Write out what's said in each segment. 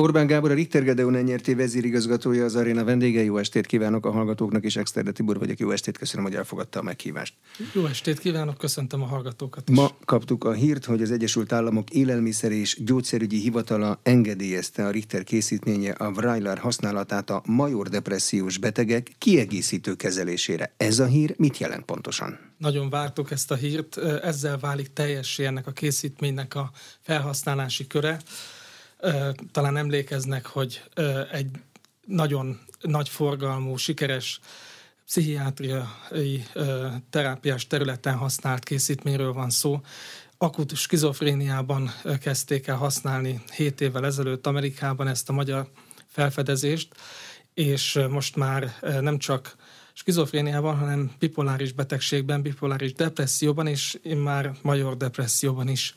Orbán Gábor a Richter Gedeon nyerté vezérigazgatója az aréna vendége. Jó estét kívánok a hallgatóknak, és Exterde Tibor vagyok. Jó estét, köszönöm, hogy elfogadta a meghívást. Jó estét kívánok, köszöntöm a hallgatókat is. Ma kaptuk a hírt, hogy az Egyesült Államok élelmiszer és gyógyszerügyi hivatala engedélyezte a Richter készítménye a Vrajlar használatát a major depressziós betegek kiegészítő kezelésére. Ez a hír mit jelent pontosan? Nagyon vártuk ezt a hírt, ezzel válik teljessé ennek a készítménynek a felhasználási köre talán emlékeznek, hogy egy nagyon nagy forgalmú, sikeres pszichiátriai terápiás területen használt készítményről van szó. Akut skizofréniában kezdték el használni 7 évvel ezelőtt Amerikában ezt a magyar felfedezést, és most már nem csak skizofréniában, hanem bipoláris betegségben, bipoláris depresszióban, és már major depresszióban is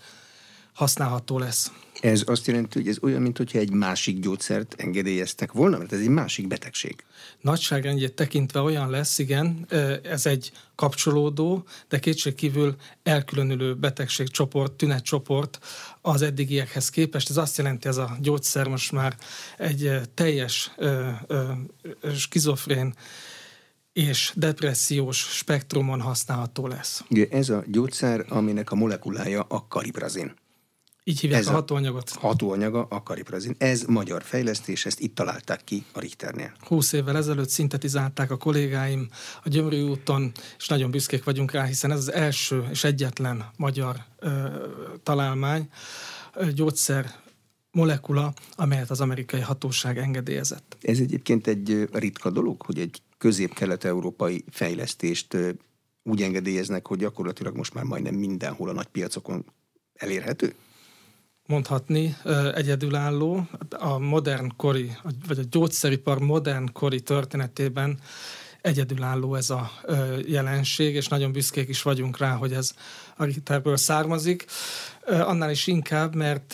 használható lesz. Ez azt jelenti, hogy ez olyan, mintha egy másik gyógyszert engedélyeztek volna, mert ez egy másik betegség. Nagyságrendjét tekintve olyan lesz, igen, ez egy kapcsolódó, de kétségkívül elkülönülő betegségcsoport, tünetcsoport az eddigiekhez képest. Ez azt jelenti, ez a gyógyszer most már egy teljes skizofrén és depressziós spektrumon használható lesz. Ugye ez a gyógyszer, aminek a molekulája a kariprazin. Így hívják Ez a hatóanyagot. Hatóanyaga a kariprazin. Ez magyar fejlesztés, ezt itt találták ki a Richternél. 20 évvel ezelőtt szintetizálták a kollégáim a Gyömrű úton, és nagyon büszkék vagyunk rá, hiszen ez az első és egyetlen magyar ö, találmány, ö, gyógyszer molekula, amelyet az amerikai hatóság engedélyezett. Ez egyébként egy ritka dolog, hogy egy közép-kelet-európai fejlesztést úgy engedélyeznek, hogy gyakorlatilag most már majdnem mindenhol a nagy piacokon elérhető? Mondhatni egyedülálló. A modern kori, vagy a gyógyszeripar modern kori történetében egyedülálló ez a jelenség, és nagyon büszkék is vagyunk rá, hogy ez a Ritterből származik. Annál is inkább, mert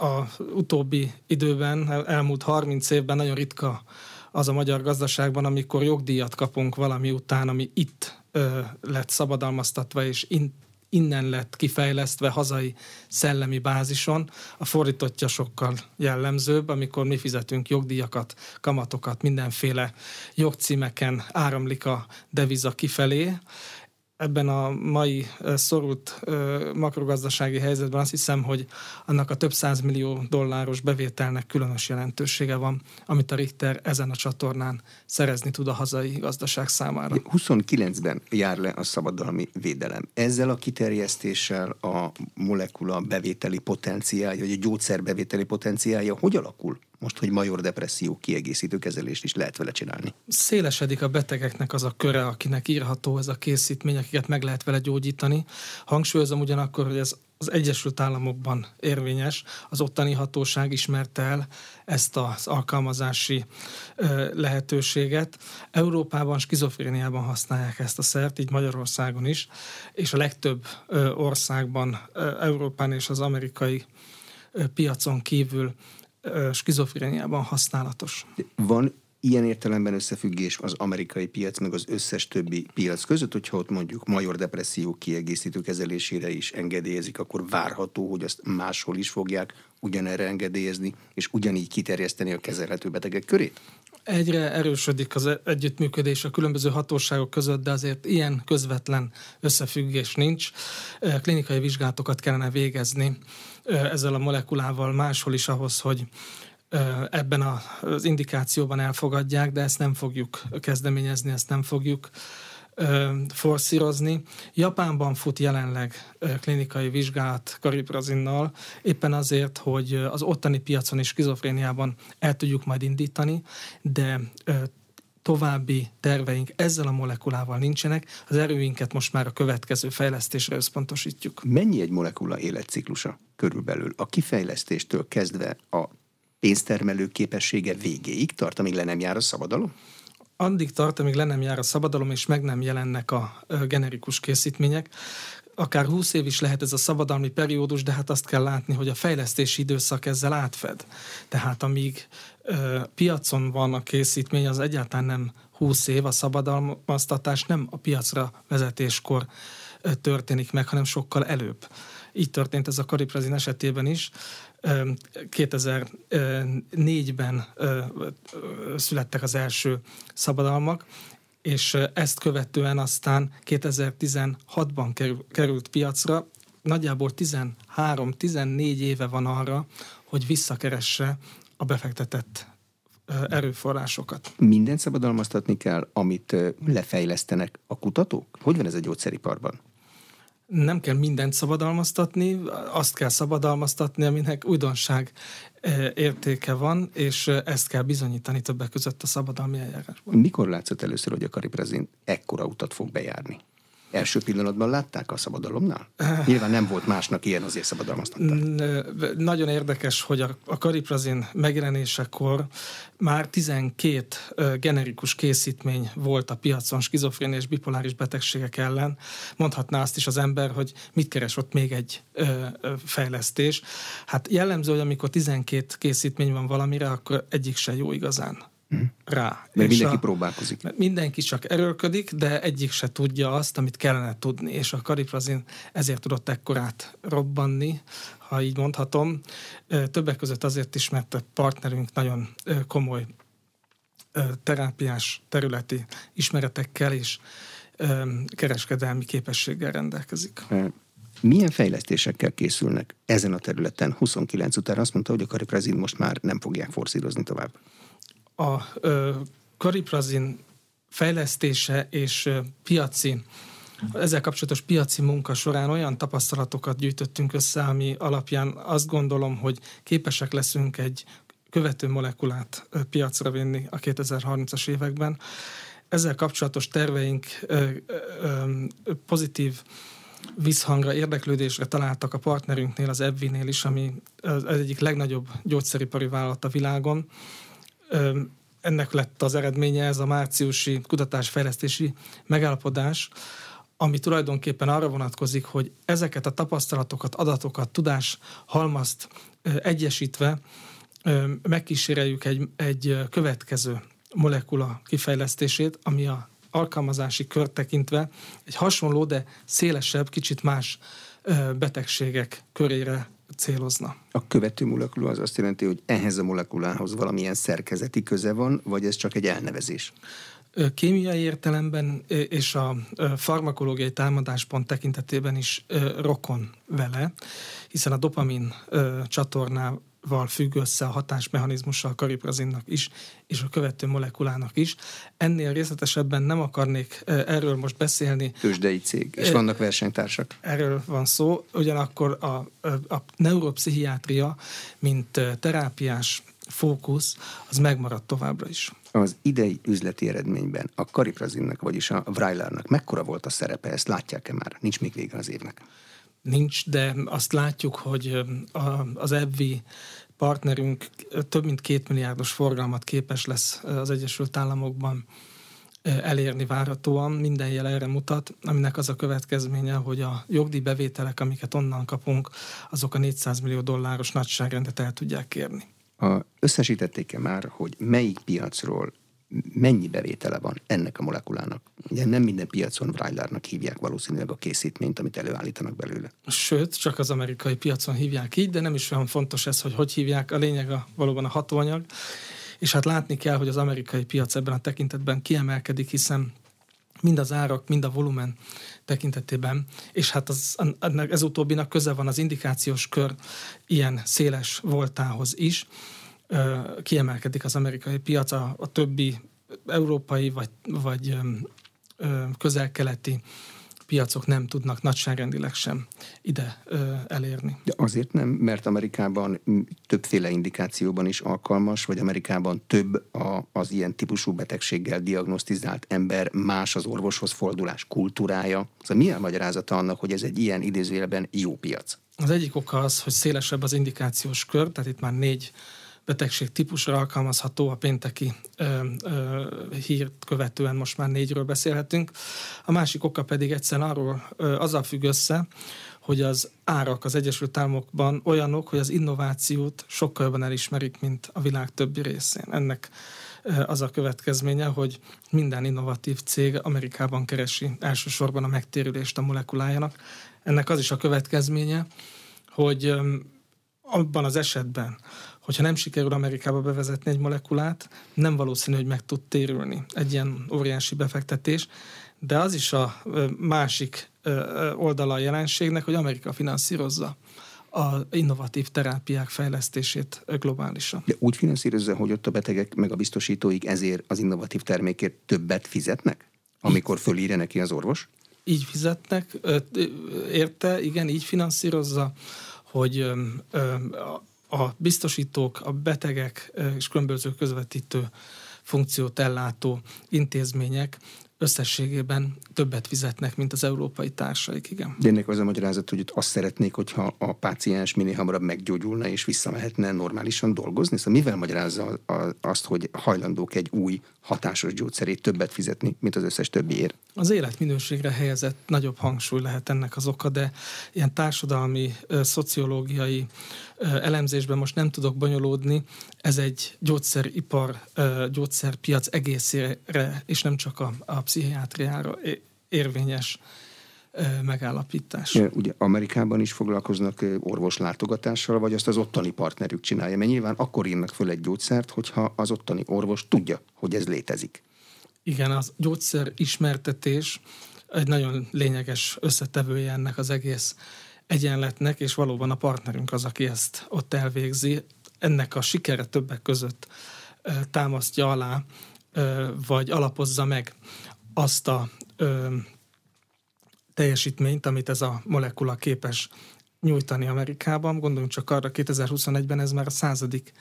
a utóbbi időben, elmúlt 30 évben nagyon ritka az a magyar gazdaságban, amikor jogdíjat kapunk valami után, ami itt lett szabadalmaztatva, és innen lett kifejlesztve hazai szellemi bázison. A fordítottja sokkal jellemzőbb, amikor mi fizetünk jogdíjakat, kamatokat, mindenféle jogcímeken áramlik a deviza kifelé ebben a mai szorult makrogazdasági helyzetben azt hiszem, hogy annak a több millió dolláros bevételnek különös jelentősége van, amit a Richter ezen a csatornán szerezni tud a hazai gazdaság számára. 29-ben jár le a szabadalmi védelem. Ezzel a kiterjesztéssel a molekula bevételi potenciálja, vagy a gyógyszer bevételi potenciálja hogy alakul? Most, hogy major depresszió kiegészítő kezelést is lehet vele csinálni. Szélesedik a betegeknek az a köre, akinek írható ez a készítmény, akiket meg lehet vele gyógyítani. Hangsúlyozom ugyanakkor, hogy ez az Egyesült Államokban érvényes, az ottani hatóság ismerte el ezt az alkalmazási lehetőséget. Európában, skizofréniában használják ezt a szert, így Magyarországon is, és a legtöbb országban, Európán és az amerikai piacon kívül skizofréniában használatos. Van ilyen értelemben összefüggés az amerikai piac, meg az összes többi piac között, hogyha ott mondjuk major depresszió kiegészítő kezelésére is engedélyezik, akkor várható, hogy azt máshol is fogják ugyanerre engedélyezni, és ugyanígy kiterjeszteni a kezelhető betegek körét? Egyre erősödik az együttműködés a különböző hatóságok között, de azért ilyen közvetlen összefüggés nincs. Klinikai vizsgálatokat kellene végezni ezzel a molekulával máshol is ahhoz, hogy ebben az indikációban elfogadják, de ezt nem fogjuk kezdeményezni, ezt nem fogjuk forszírozni. Japánban fut jelenleg klinikai vizsgálat kariprazinnal, éppen azért, hogy az ottani piacon és skizofréniában el tudjuk majd indítani, de további terveink ezzel a molekulával nincsenek, az erőinket most már a következő fejlesztésre összpontosítjuk. Mennyi egy molekula életciklusa körülbelül? A kifejlesztéstől kezdve a pénztermelő képessége végéig tart, amíg le nem jár a szabadalom? Addig tart, amíg le nem jár a szabadalom, és meg nem jelennek a generikus készítmények akár 20 év is lehet ez a szabadalmi periódus, de hát azt kell látni, hogy a fejlesztési időszak ezzel átfed. Tehát amíg ö, piacon van a készítmény, az egyáltalán nem 20 év, a szabadalmaztatás nem a piacra vezetéskor történik meg, hanem sokkal előbb. Így történt ez a Kariprezin esetében is. 2004-ben születtek az első szabadalmak, és ezt követően aztán 2016-ban került piacra, nagyjából 13-14 éve van arra, hogy visszakeresse a befektetett erőforrásokat. Mindent szabadalmaztatni kell, amit lefejlesztenek a kutatók? Hogy van ez a gyógyszeriparban? Nem kell mindent szabadalmaztatni, azt kell szabadalmaztatni, aminek újdonság értéke van, és ezt kell bizonyítani többek között a szabadalmi eljárásban. Mikor látszott először, hogy a Kariprezin ekkora utat fog bejárni? Első pillanatban látták a szabadalomnál? Nyilván nem volt másnak ilyen, azért szabadalmaztatták. Nagyon érdekes, hogy a, a Kariprazin megjelenésekor már 12 generikus készítmény volt a piacon skizofrén és bipoláris betegségek ellen. Mondhatná azt is az ember, hogy mit keres ott még egy fejlesztés. Hát jellemző, hogy amikor 12 készítmény van valamire, akkor egyik se jó igazán. Rá. Mert és mindenki a, próbálkozik. Mert mindenki csak erőlködik, de egyik se tudja azt, amit kellene tudni, és a kariprazin ezért tudott ekkorát robbanni, ha így mondhatom. Többek között azért is, mert a partnerünk nagyon komoly terápiás területi ismeretekkel és kereskedelmi képességgel rendelkezik. Milyen fejlesztésekkel készülnek ezen a területen? 29 után azt mondta, hogy a kariprazin most már nem fogják forszírozni tovább a kariprazin fejlesztése és piaci ezzel kapcsolatos piaci munka során olyan tapasztalatokat gyűjtöttünk össze, ami alapján azt gondolom, hogy képesek leszünk egy követő molekulát piacra vinni a 2030-as években. Ezzel kapcsolatos terveink pozitív visszhangra, érdeklődésre találtak a partnerünknél, az Ebvinél is, ami az egyik legnagyobb gyógyszeripari vállalat a világon ennek lett az eredménye ez a márciusi kutatásfejlesztési megállapodás, ami tulajdonképpen arra vonatkozik, hogy ezeket a tapasztalatokat, adatokat, tudás halmazt egyesítve megkíséreljük egy, egy következő molekula kifejlesztését, ami a alkalmazási kör tekintve egy hasonló, de szélesebb, kicsit más betegségek körére célozna. A követő molekula az azt jelenti, hogy ehhez a molekulához valamilyen szerkezeti köze van, vagy ez csak egy elnevezés? Kémiai értelemben és a farmakológiai támadáspont tekintetében is rokon vele, hiszen a dopamin csatornával val függ össze a hatásmechanizmussal a kariprazinnak is, és a követő molekulának is. Ennél részletesebben nem akarnék erről most beszélni. Tőzsdei cég, és vannak versenytársak. Erről van szó, ugyanakkor a, a neuropszichiátria, mint terápiás fókusz, az megmaradt továbbra is. Az idei üzleti eredményben a kariprazinnak, vagyis a Vrajlárnak mekkora volt a szerepe, ezt látják-e már? Nincs még vége az évnek nincs, de azt látjuk, hogy az EBVI partnerünk több mint két milliárdos forgalmat képes lesz az Egyesült Államokban elérni várhatóan, minden jel erre mutat, aminek az a következménye, hogy a jogdíjbevételek, amiket onnan kapunk, azok a 400 millió dolláros nagyságrendet el tudják kérni. A, összesítették-e már, hogy melyik piacról mennyi bevétele van ennek a molekulának. Ugye nem minden piacon Vrajlárnak hívják valószínűleg a készítményt, amit előállítanak belőle. Sőt, csak az amerikai piacon hívják így, de nem is olyan fontos ez, hogy hogy hívják. A lényeg a, valóban a hatóanyag. És hát látni kell, hogy az amerikai piac ebben a tekintetben kiemelkedik, hiszen mind az árak, mind a volumen tekintetében, és hát az, ennek, ez utóbbinak köze van az indikációs kör ilyen széles voltához is, kiemelkedik az amerikai piac, a, a többi európai vagy, vagy közel-keleti piacok nem tudnak nagyságrendileg sem ide ö, elérni. De azért nem, mert Amerikában többféle indikációban is alkalmas, vagy Amerikában több a, az ilyen típusú betegséggel diagnosztizált ember, más az orvoshoz fordulás kultúrája. Szóval mi a magyarázata annak, hogy ez egy ilyen idézőjelben jó piac? Az egyik oka az, hogy szélesebb az indikációs kör, tehát itt már négy betegség típusra alkalmazható a pénteki ö, ö, hírt követően most már négyről beszélhetünk. A másik oka pedig egyszerűen arról ö, azzal függ össze, hogy az árak az Egyesült Államokban olyanok, hogy az innovációt sokkal jobban elismerik, mint a világ többi részén. Ennek az a következménye, hogy minden innovatív cég Amerikában keresi elsősorban a megtérülést a molekulájának. Ennek az is a következménye, hogy abban az esetben, hogyha nem sikerül Amerikába bevezetni egy molekulát, nem valószínű, hogy meg tud térülni egy ilyen óriási befektetés, de az is a másik oldala a jelenségnek, hogy Amerika finanszírozza a innovatív terápiák fejlesztését globálisan. De úgy finanszírozza, hogy ott a betegek meg a biztosítóik ezért az innovatív termékért többet fizetnek, amikor fölírja neki az orvos? Így fizetnek, érte, igen, így finanszírozza, hogy a biztosítók, a betegek és különböző közvetítő funkciót ellátó intézmények összességében többet fizetnek, mint az európai társaik, igen. De ennek az a magyarázat, hogy azt szeretnék, hogyha a páciens minél hamarabb meggyógyulna és visszamehetne normálisan dolgozni? Szóval mivel magyarázza azt, hogy hajlandók egy új hatásos gyógyszerét többet fizetni, mint az összes többiért? Az életminőségre helyezett nagyobb hangsúly lehet ennek az oka, de ilyen társadalmi, szociológiai elemzésben most nem tudok bonyolódni. Ez egy gyógyszeripar, gyógyszerpiac egészére, és nem csak a, a pszichiátriára érvényes megállapítás. Ugye Amerikában is foglalkoznak orvoslátogatással, vagy azt az ottani partnerük csinálja, mert nyilván akkor írnak föl egy gyógyszert, hogyha az ottani orvos tudja, hogy ez létezik. Igen, az gyógyszer ismertetés egy nagyon lényeges összetevője ennek az egész egyenletnek, és valóban a partnerünk az, aki ezt ott elvégzi. Ennek a sikere többek között támasztja alá, vagy alapozza meg azt a teljesítményt, amit ez a molekula képes nyújtani Amerikában. Gondoljunk csak arra, 2021-ben ez már a századik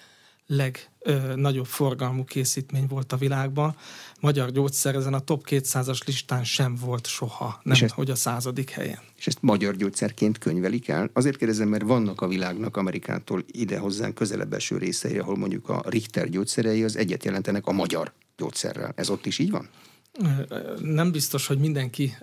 legnagyobb forgalmú készítmény volt a világban. Magyar gyógyszer ezen a top 200-as listán sem volt soha, nem ezt, hogy a századik helyen. És ezt magyar gyógyszerként könyvelik el? Azért kérdezem, mert vannak a világnak Amerikától ide hozzánk közelebb eső részei, ahol mondjuk a Richter gyógyszerei az egyet jelentenek a magyar gyógyszerrel. Ez ott is így van? Nem biztos, hogy mindenki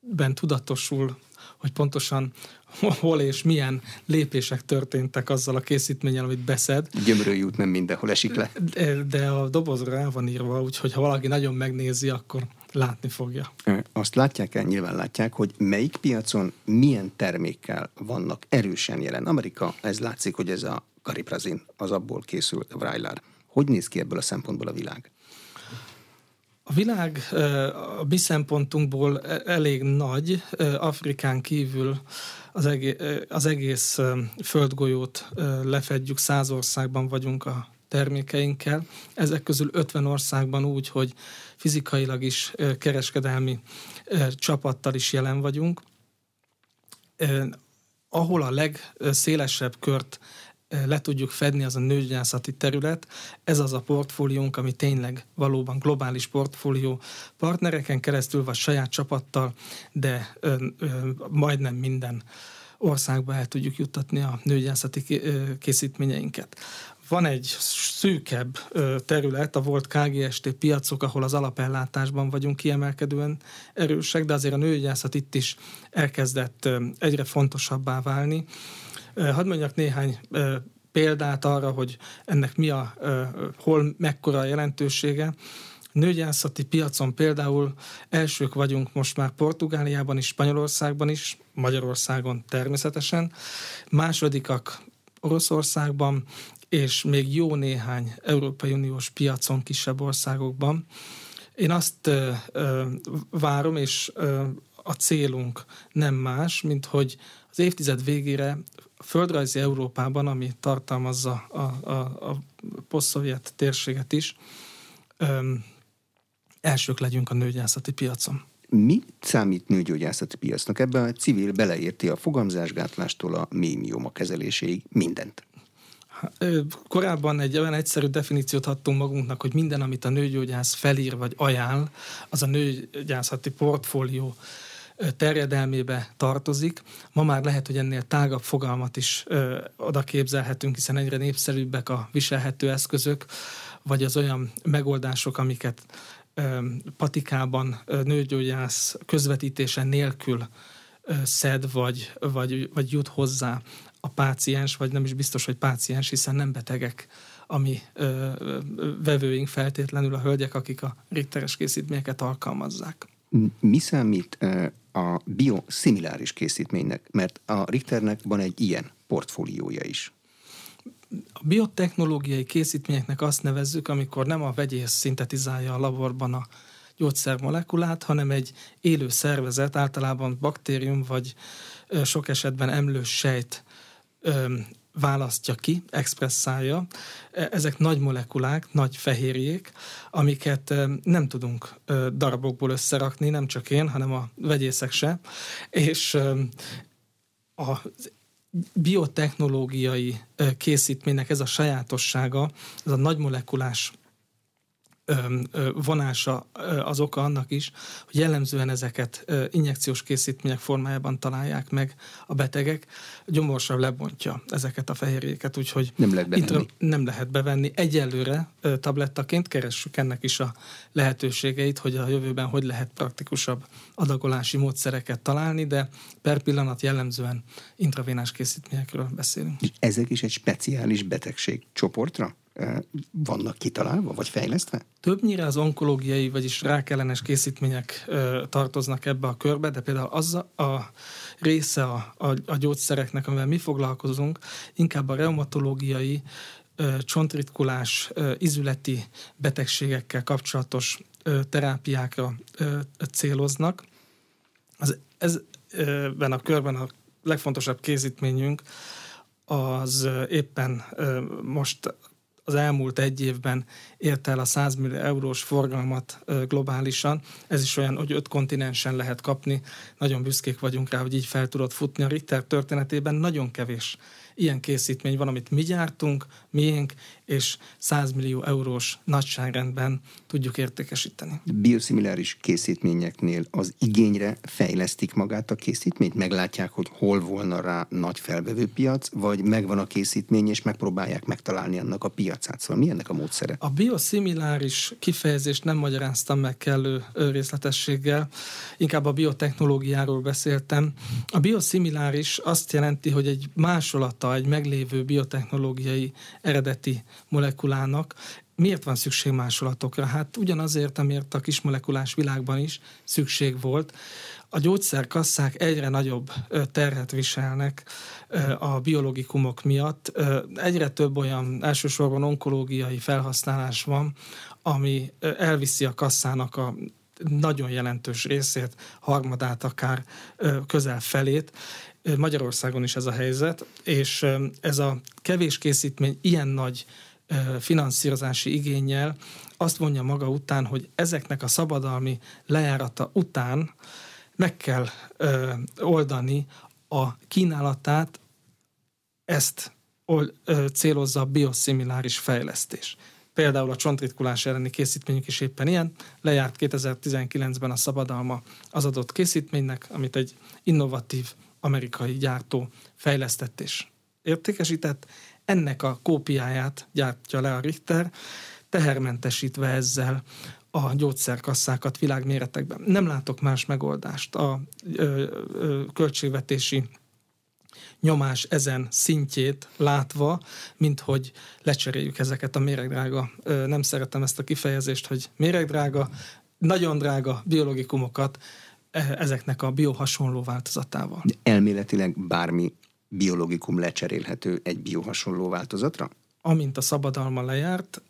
ben tudatosul hogy pontosan hol és milyen lépések történtek azzal a készítménnyel, amit beszed. Gyömrőjút nem mindenhol esik le. De, de a dobozra rá van írva, úgyhogy ha valaki nagyon megnézi, akkor látni fogja. Azt látják el, nyilván látják, hogy melyik piacon milyen termékkel vannak erősen jelen. Amerika, ez látszik, hogy ez a kariprazin, az abból készült, a Vrajlár. Hogy néz ki ebből a szempontból a világ? A világ a mi szempontunkból e, elég nagy, Afrikán kívül az egész, az egész földgolyót lefedjük, száz országban vagyunk a termékeinkkel. Ezek közül 50 országban úgy, hogy fizikailag is kereskedelmi csapattal is jelen vagyunk. Ahol a legszélesebb kört le tudjuk fedni, az a nőgyászati terület. Ez az a portfóliónk, ami tényleg valóban globális portfólió partnereken keresztül, vagy saját csapattal, de ö, ö, majdnem minden országba el tudjuk juttatni a nőgyászati készítményeinket. Van egy szűkebb terület, a volt KGST piacok, ahol az alapellátásban vagyunk kiemelkedően erősek, de azért a nőgyászat itt is elkezdett egyre fontosabbá válni Hadd mondjak néhány példát arra, hogy ennek mi a, hol mekkora a jelentősége. Nőgyászati piacon például elsők vagyunk most már Portugáliában is, Spanyolországban is, Magyarországon természetesen, másodikak Oroszországban, és még jó néhány Európai Uniós piacon, kisebb országokban. Én azt ö, ö, várom, és ö, a célunk nem más, mint hogy az évtized végére földrajzi Európában, ami tartalmazza a, a, a posztszovjet térséget is, öm, elsők legyünk a nőgyászati piacon. Mi számít nőgyógyászati piacnak? Ebben a civil beleérti a fogamzásgátlástól a mémioma kezeléséig mindent. Korábban egy olyan egyszerű definíciót adtunk magunknak, hogy minden, amit a nőgyógyász felír vagy ajánl, az a nőgyászati portfólió terjedelmébe tartozik. Ma már lehet, hogy ennél tágabb fogalmat is ö, oda képzelhetünk, hiszen egyre népszerűbbek a viselhető eszközök, vagy az olyan megoldások, amiket ö, patikában ö, nőgyógyász közvetítése nélkül ö, szed, vagy, vagy, vagy jut hozzá a páciens, vagy nem is biztos, hogy páciens, hiszen nem betegek a mi ö, ö, vevőink feltétlenül a hölgyek, akik a rétteres készítményeket alkalmazzák. Mi számít a bioszimiláris készítménynek? Mert a Richternek van egy ilyen portfóliója is. A biotechnológiai készítményeknek azt nevezzük, amikor nem a vegyész szintetizálja a laborban a gyógyszermolekulát, hanem egy élő szervezet, általában baktérium vagy sok esetben emlős sejt választja ki, expresszálja. E, ezek nagy molekulák, nagy fehérjék, amiket nem tudunk darabokból összerakni, nem csak én, hanem a vegyészek se. És a biotechnológiai készítménynek ez a sajátossága, ez a nagymolekulás vonása az oka annak is, hogy jellemzően ezeket injekciós készítmények formájában találják meg a betegek. Gyomorsav lebontja ezeket a fehérjéket, úgyhogy nem lehet bevenni. nem lehet bevenni. Egyelőre tablettaként keressük ennek is a lehetőségeit, hogy a jövőben hogy lehet praktikusabb adagolási módszereket találni, de per pillanat jellemzően intravénás készítményekről beszélünk. Ezek is egy speciális betegség csoportra? Vannak kitalálva, vagy fejlesztve? Többnyire az onkológiai, vagyis rákellenes készítmények tartoznak ebbe a körbe, de például az a, része a, a, a gyógyszereknek, amivel mi foglalkozunk, inkább a reumatológiai, csontritkulás, izületi betegségekkel kapcsolatos ö, terápiákra céloznak. Az, ez, ebben a körben a legfontosabb készítményünk az éppen most az elmúlt egy évben ért el a 100 millió eurós forgalmat globálisan. Ez is olyan, hogy öt kontinensen lehet kapni. Nagyon büszkék vagyunk rá, hogy így fel tudott futni. A Richter történetében nagyon kevés ilyen készítmény van, amit mi gyártunk, miénk, és 100 millió eurós nagyságrendben tudjuk értékesíteni. Bioszimiláris készítményeknél az igényre fejlesztik magát a készítményt? Meglátják, hogy hol volna rá nagy felvevő piac, vagy megvan a készítmény, és megpróbálják megtalálni annak a piacát? Szóval mi ennek a módszere? A bioszimiláris kifejezést nem magyaráztam meg kellő részletességgel, inkább a biotechnológiáról beszéltem. A bioszimiláris azt jelenti, hogy egy másolata egy meglévő biotechnológiai eredeti molekulának. Miért van szükség másolatokra? Hát ugyanazért, amiért a kismolekulás világban is szükség volt. A gyógyszerkasszák egyre nagyobb terhet viselnek a biologikumok miatt. Egyre több olyan elsősorban onkológiai felhasználás van, ami elviszi a kasszának a nagyon jelentős részét, harmadát, akár közel felét. Magyarországon is ez a helyzet, és ez a kevés készítmény ilyen nagy finanszírozási igényel azt vonja maga után, hogy ezeknek a szabadalmi lejárata után meg kell ö, oldani a kínálatát, ezt old, ö, célozza a bioszimiláris fejlesztés. Például a csontritkulás elleni készítményük is éppen ilyen. Lejárt 2019-ben a szabadalma az adott készítménynek, amit egy innovatív amerikai gyártó fejlesztett és értékesített. Ennek a kópiáját gyártja le a Richter, tehermentesítve ezzel a gyógyszerkasszákat világméretekben. Nem látok más megoldást a ö, ö, költségvetési nyomás ezen szintjét látva, mint hogy lecseréljük ezeket a méregdrága, nem szeretem ezt a kifejezést, hogy méregdrága, nagyon drága biologikumokat e, ezeknek a biohasonló változatával. Elméletileg bármi biologikum lecserélhető egy biohasonló változatra? Amint a szabadalma lejárt,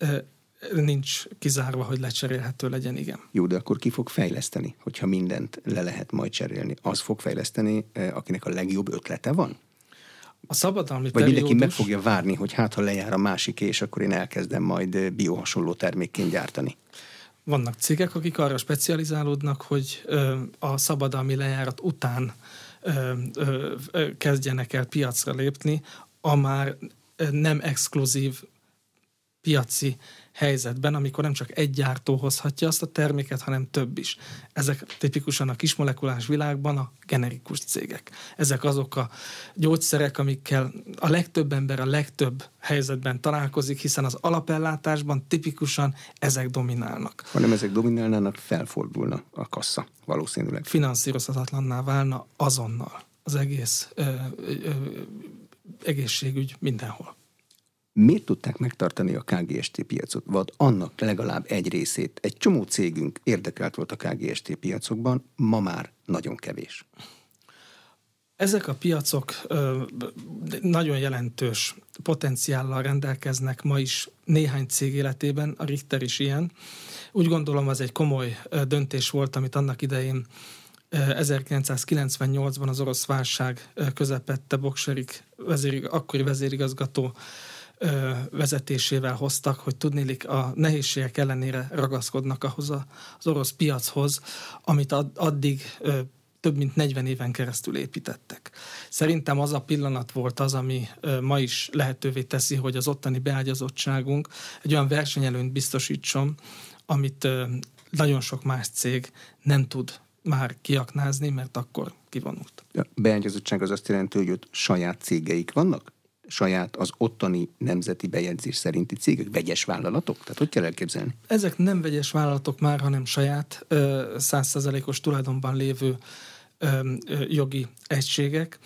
nincs kizárva, hogy lecserélhető legyen, igen. Jó, de akkor ki fog fejleszteni, hogyha mindent le lehet majd cserélni? Az fog fejleszteni, akinek a legjobb ötlete van? A szabadalmi Vagy periódus... mindenki meg fogja várni, hogy hát ha lejár a másik, és akkor én elkezdem majd biohasonló termékként gyártani. Vannak cégek, akik arra specializálódnak, hogy a szabadalmi lejárat után ö, ö, kezdjenek el piacra lépni, a már nem exkluzív piaci helyzetben, amikor nem csak egy gyártó hozhatja azt a terméket, hanem több is. Ezek tipikusan a kismolekulás világban a generikus cégek. Ezek azok a gyógyszerek, amikkel a legtöbb ember a legtöbb helyzetben találkozik, hiszen az alapellátásban tipikusan ezek dominálnak. Ha nem ezek dominálnának, felfordulna a kassa valószínűleg. Finanszírozhatatlanná válna azonnal az egész ö, ö, egészségügy mindenhol Miért tudták megtartani a KGST piacot? Vagy annak legalább egy részét. Egy csomó cégünk érdekelt volt a KGST piacokban, ma már nagyon kevés. Ezek a piacok ö, nagyon jelentős potenciállal rendelkeznek ma is néhány cég életében, a Richter is ilyen. Úgy gondolom, az egy komoly döntés volt, amit annak idején 1998-ban az orosz válság közepette Bokserik vezérig, akkori vezérigazgató vezetésével hoztak, hogy tudnélik a nehézségek ellenére ragaszkodnak ahhoz az orosz piachoz, amit addig több mint 40 éven keresztül építettek. Szerintem az a pillanat volt az, ami ma is lehetővé teszi, hogy az ottani beágyazottságunk egy olyan versenyelőnyt biztosítson, amit nagyon sok más cég nem tud már kiaknázni, mert akkor kivonult. A beágyazottság az azt jelenti, hogy ott saját cégeik vannak? Saját az ottani nemzeti bejegyzés szerinti cégek, vegyes vállalatok? Tehát hogy kell elképzelni? Ezek nem vegyes vállalatok már, hanem saját százszerzelékos tulajdonban lévő jogi egységek.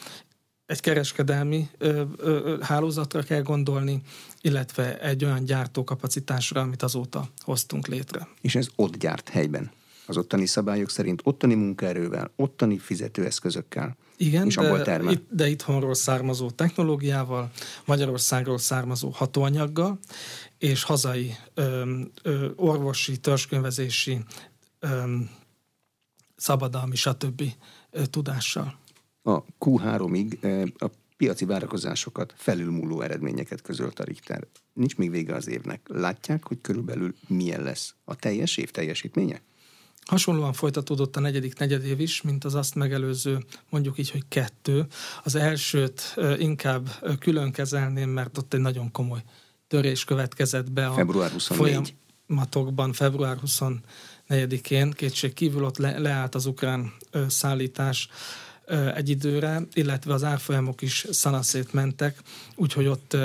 Egy kereskedelmi ö, ö, hálózatra kell gondolni, illetve egy olyan gyártókapacitásra, amit azóta hoztunk létre. És ez ott gyárt helyben? Az ottani szabályok szerint ottani munkaerővel, ottani fizetőeszközökkel? Igen, és abból de, itt, de itthonról származó technológiával, Magyarországról származó hatóanyaggal, és hazai ö, ö, orvosi, törzskönyvezési, ö, szabadalmi, stb. tudással. A Q3-ig a piaci várakozásokat felülmúló eredményeket közölt a Richter. Nincs még vége az évnek. Látják, hogy körülbelül milyen lesz a teljes év teljesítménye? Hasonlóan folytatódott a negyedik negyedév is, mint az azt megelőző, mondjuk így, hogy kettő. Az elsőt inkább külön kezelném, mert ott egy nagyon komoly törés következett be a február 24. folyamatokban február 24-én. Kétség kívül ott le, leállt az ukrán szállítás egy időre, illetve az árfolyamok is szanaszét mentek, úgyhogy ott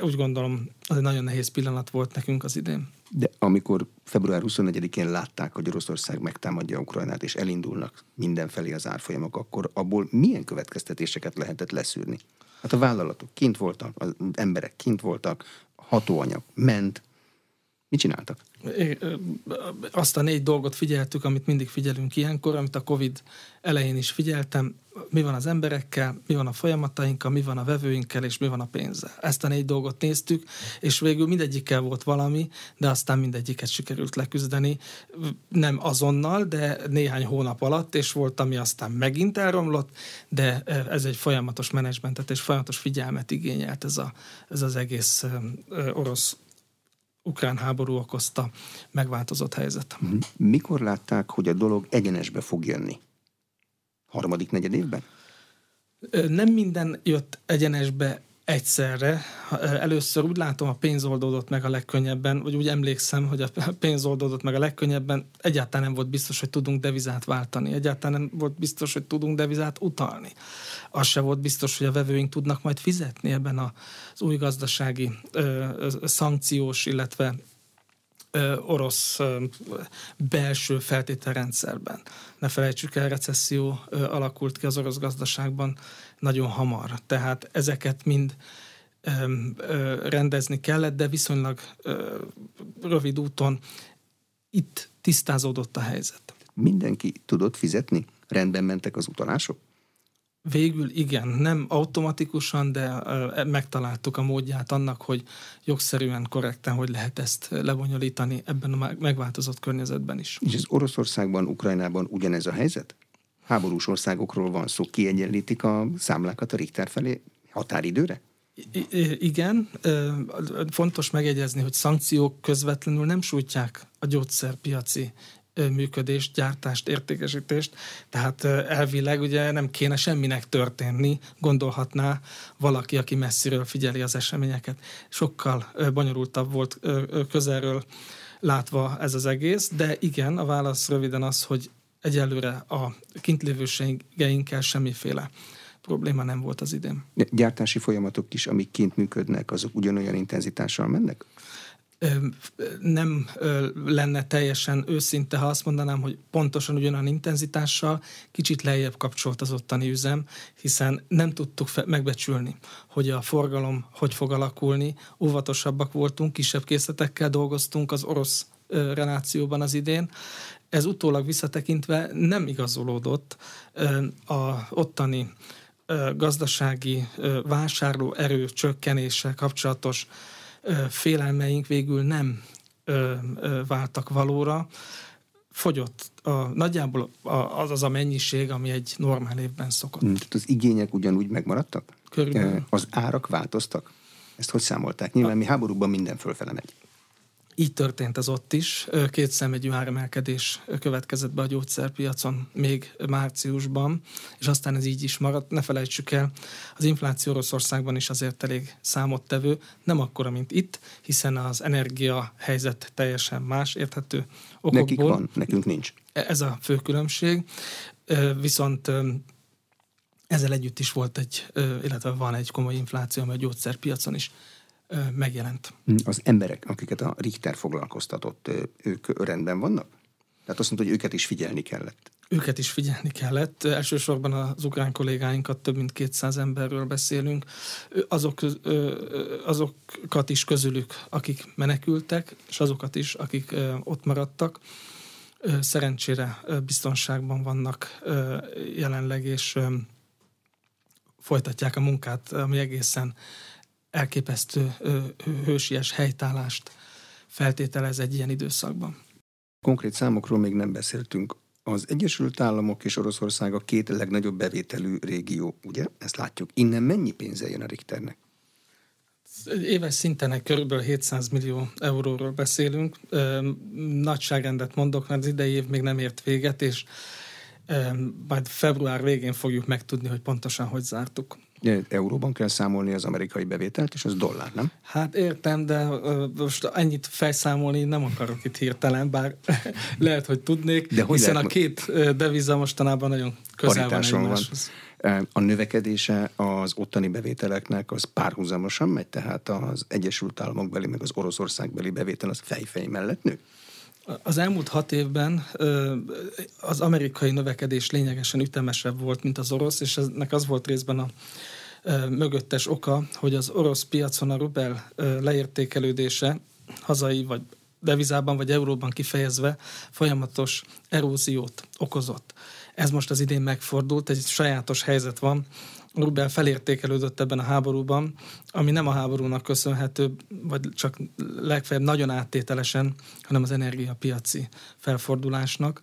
úgy gondolom, az egy nagyon nehéz pillanat volt nekünk az idén. De amikor február 24-én látták, hogy Oroszország megtámadja Ukrajnát, és elindulnak mindenfelé az árfolyamok, akkor abból milyen következtetéseket lehetett leszűrni? Hát a vállalatok kint voltak, az emberek kint voltak, hatóanyag ment. Mit csináltak? Azt a négy dolgot figyeltük, amit mindig figyelünk ilyenkor, amit a Covid elején is figyeltem, mi van az emberekkel, mi van a folyamatainkkal, mi van a vevőinkkel, és mi van a pénzzel. Ezt a négy dolgot néztük, és végül mindegyikkel volt valami, de aztán mindegyiket sikerült leküzdeni. Nem azonnal, de néhány hónap alatt, és volt, ami aztán megint elromlott, de ez egy folyamatos menedzsmentet és folyamatos figyelmet igényelt ez, a, ez az egész orosz ukrán háború okozta megváltozott helyzet. Mikor látták, hogy a dolog egyenesbe fog jönni? harmadik negyed évben? Nem minden jött egyenesbe egyszerre. Először úgy látom, a pénz oldódott meg a legkönnyebben, vagy úgy emlékszem, hogy a pénz oldódott meg a legkönnyebben. Egyáltalán nem volt biztos, hogy tudunk devizát váltani. Egyáltalán nem volt biztos, hogy tudunk devizát utalni. Az se volt biztos, hogy a vevőink tudnak majd fizetni ebben az új gazdasági ö, szankciós, illetve orosz belső feltételrendszerben. Ne felejtsük el, recesszió alakult ki az orosz gazdaságban nagyon hamar. Tehát ezeket mind rendezni kellett, de viszonylag rövid úton itt tisztázódott a helyzet. Mindenki tudott fizetni? Rendben mentek az utalások? Végül igen, nem automatikusan, de megtaláltuk a módját annak, hogy jogszerűen, korrekten, hogy lehet ezt lebonyolítani ebben a megváltozott környezetben is. És ez Oroszországban, Ukrajnában ugyanez a helyzet? Háborús országokról van szó, kiegyenlítik a számlákat a Richter felé határidőre? I- igen, fontos megjegyezni, hogy szankciók közvetlenül nem sújtják a gyógyszerpiaci működést, gyártást, értékesítést, tehát elvileg ugye nem kéne semminek történni, gondolhatná valaki, aki messziről figyeli az eseményeket. Sokkal bonyolultabb volt közelről látva ez az egész, de igen, a válasz röviden az, hogy egyelőre a kintlévőségeinkkel semmiféle probléma nem volt az idén. Gyártási folyamatok is, amik kint működnek, azok ugyanolyan intenzitással mennek? nem lenne teljesen őszinte, ha azt mondanám, hogy pontosan ugyanolyan intenzitással kicsit lejjebb kapcsolt az ottani üzem, hiszen nem tudtuk megbecsülni, hogy a forgalom hogy fog alakulni. Óvatosabbak voltunk, kisebb készletekkel dolgoztunk az orosz relációban az idén. Ez utólag visszatekintve nem igazolódott. A ottani gazdasági vásárló erő csökkenése kapcsolatos félelmeink végül nem váltak valóra. Fogyott a, nagyjából az az a mennyiség, ami egy normál évben szokott. Hmm, tehát az igények ugyanúgy megmaradtak? Körülbelül. Az árak változtak? Ezt hogy számolták? Nyilván mi háborúban minden fölfele megy. Így történt ez ott is. Két szemegyű áremelkedés következett be a gyógyszerpiacon még márciusban, és aztán ez így is maradt. Ne felejtsük el, az infláció Oroszországban is azért elég számottevő, nem akkora, mint itt, hiszen az energia helyzet teljesen más, érthető okokból. Nekik van, nekünk nincs. E, ez a fő különbség. Viszont ezzel együtt is volt egy, illetve van egy komoly infláció, amely a gyógyszerpiacon is megjelent. Az emberek, akiket a Richter foglalkoztatott, ők rendben vannak? Tehát azt mondta, hogy őket is figyelni kellett. Őket is figyelni kellett. Elsősorban az ukrán kollégáinkat, több mint 200 emberről beszélünk. Azok, azokat is közülük, akik menekültek, és azokat is, akik ott maradtak. Szerencsére biztonságban vannak jelenleg, és folytatják a munkát, ami egészen elképesztő hősies helytállást feltételez egy ilyen időszakban. Konkrét számokról még nem beszéltünk. Az Egyesült Államok és Oroszország a két legnagyobb bevételű régió, ugye? Ezt látjuk. Innen mennyi pénze jön a Richternek? Éves szinten egy kb. 700 millió euróról beszélünk. Nagyságrendet mondok, mert az idei év még nem ért véget, és majd február végén fogjuk megtudni, hogy pontosan hogy zártuk euróban kell számolni az amerikai bevételt, és az dollár, nem? Hát értem, de most ennyit felszámolni nem akarok itt hirtelen, bár lehet, hogy tudnék, de hogy hiszen lehet... a két deviza mostanában nagyon közel van egymáshoz. Van. A növekedése az ottani bevételeknek az párhuzamosan megy, tehát az Egyesült Államok beli, meg az Oroszország beli bevétel az fejfej mellett nő? Az elmúlt hat évben az amerikai növekedés lényegesen ütemesebb volt, mint az orosz, és ennek az volt részben a mögöttes oka, hogy az orosz piacon a rubel leértékelődése hazai vagy devizában vagy euróban kifejezve folyamatos eróziót okozott. Ez most az idén megfordult, egy sajátos helyzet van, Rubel felértékelődött ebben a háborúban, ami nem a háborúnak köszönhető, vagy csak legfeljebb nagyon áttételesen, hanem az energiapiaci felfordulásnak.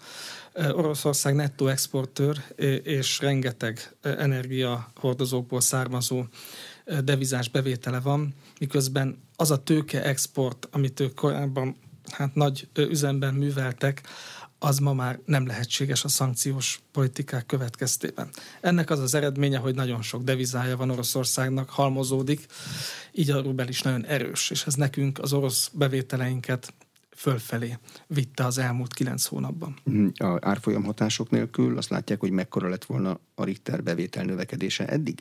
Oroszország nettó exportőr, és rengeteg energiahordozókból származó devizás bevétele van, miközben az a tőke export, amit ők korábban hát nagy üzemben műveltek, az ma már nem lehetséges a szankciós politikák következtében. Ennek az az eredménye, hogy nagyon sok devizája van Oroszországnak, halmozódik, így a rubel is nagyon erős, és ez nekünk az orosz bevételeinket fölfelé vitte az elmúlt kilenc hónapban. Mm, a árfolyam hatások nélkül azt látják, hogy mekkora lett volna a Richter bevétel növekedése eddig?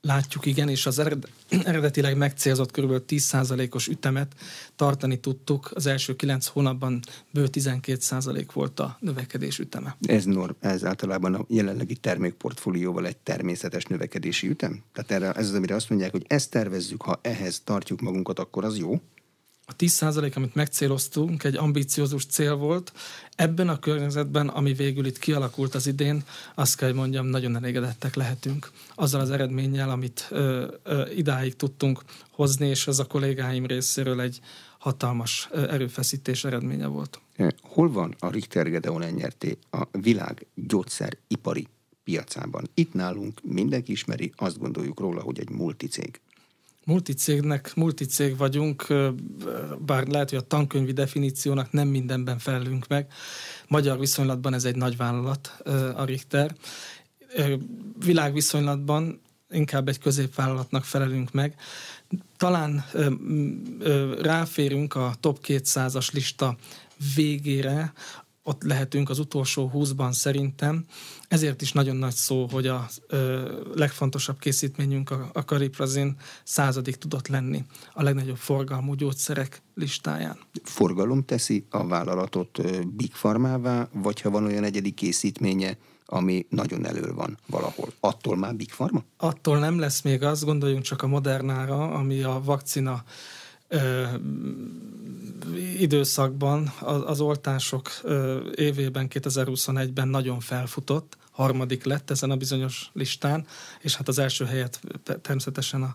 Látjuk, igen, és az eredetileg megcélzott kb. 10%-os ütemet tartani tudtuk. Az első 9 hónapban bő 12% volt a növekedés üteme. Ez, norm, ez általában a jelenlegi termékportfólióval egy természetes növekedési ütem? Tehát erre, ez az, amire azt mondják, hogy ezt tervezzük, ha ehhez tartjuk magunkat, akkor az jó? A 10% amit megcéloztunk, egy ambiciózus cél volt. Ebben a környezetben, ami végül itt kialakult az idén, azt kell, hogy mondjam, nagyon elégedettek lehetünk. Azzal az eredménnyel, amit ö, ö, idáig tudtunk hozni, és ez a kollégáim részéről egy hatalmas erőfeszítés eredménye volt. Hol van a Richter Gedeon nyerté a világ gyógyszeripari piacában? Itt nálunk mindenki ismeri, azt gondoljuk róla, hogy egy multicég. Multicégnek, multicég vagyunk, bár lehet, hogy a tankönyvi definíciónak nem mindenben felelünk meg. Magyar viszonylatban ez egy nagy vállalat, a Richter. Világviszonylatban inkább egy középvállalatnak felelünk meg. Talán ráférünk a top 200-as lista végére, ott lehetünk az utolsó húszban szerintem. Ezért is nagyon nagy szó, hogy a ö, legfontosabb készítményünk, a, a kariprazin századik tudott lenni a legnagyobb forgalmú gyógyszerek listáján. Forgalom teszi a vállalatot Big Pharmává, vagy ha van olyan egyedi készítménye, ami nagyon elő van valahol. Attól már Big Pharma? Attól nem lesz még az, gondoljunk csak a Modernára, ami a vakcina ö, időszakban az, az oltások ö, évében, 2021-ben nagyon felfutott, harmadik lett ezen a bizonyos listán, és hát az első helyet természetesen a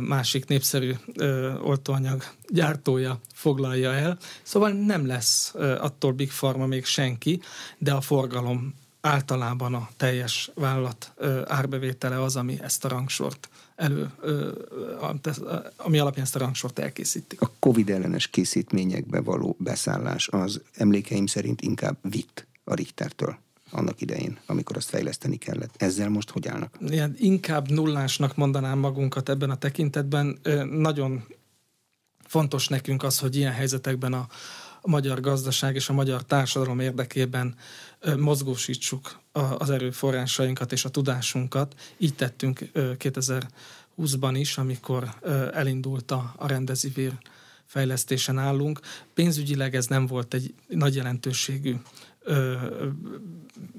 másik népszerű oltóanyag gyártója foglalja el. Szóval nem lesz attól Big Pharma még senki, de a forgalom általában a teljes vállalat árbevétele az, ami ezt a rangsort elő, ami alapján ezt a rangsort elkészítik. A COVID ellenes készítményekbe való beszállás az emlékeim szerint inkább vitt a Richtertől annak idején, amikor azt fejleszteni kellett. Ezzel most hogy állnak? Ilyen inkább nullásnak mondanám magunkat ebben a tekintetben. Nagyon fontos nekünk az, hogy ilyen helyzetekben a, a magyar gazdaság és a magyar társadalom érdekében mozgósítsuk az erőforrásainkat és a tudásunkat. Így tettünk 2020-ban is, amikor elindult a, rendezivir fejlesztésen állunk. Pénzügyileg ez nem volt egy nagy jelentőségű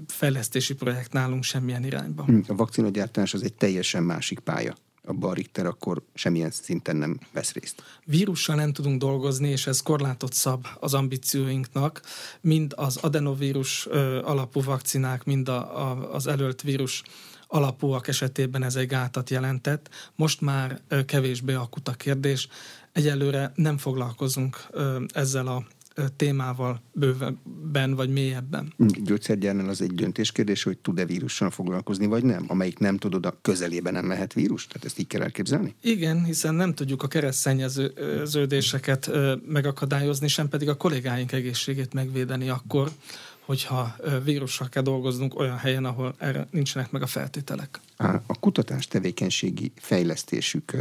fejlesztési projekt nálunk semmilyen irányban. A vakcinagyártás az egy teljesen másik pálya abban a Richter akkor semmilyen szinten nem vesz részt. Vírussal nem tudunk dolgozni, és ez korlátot szab az ambícióinknak. Mind az adenovírus alapú vakcinák, mind a, a, az előtt vírus alapúak esetében ez egy gátat jelentett. Most már kevésbé akut a kérdés. Egyelőre nem foglalkozunk ezzel a témával bővebben vagy mélyebben. Gyógyszergyárnál az egy döntéskérdés, hogy tud-e vírussal foglalkozni, vagy nem? Amelyik nem tudod, a közelében nem mehet vírus? Tehát ezt így kell elképzelni? Igen, hiszen nem tudjuk a keresztszennyeződéseket megakadályozni, sem pedig a kollégáink egészségét megvédeni akkor, hogyha vírussal kell dolgoznunk olyan helyen, ahol erre nincsenek meg a feltételek. A kutatás tevékenységi fejlesztésük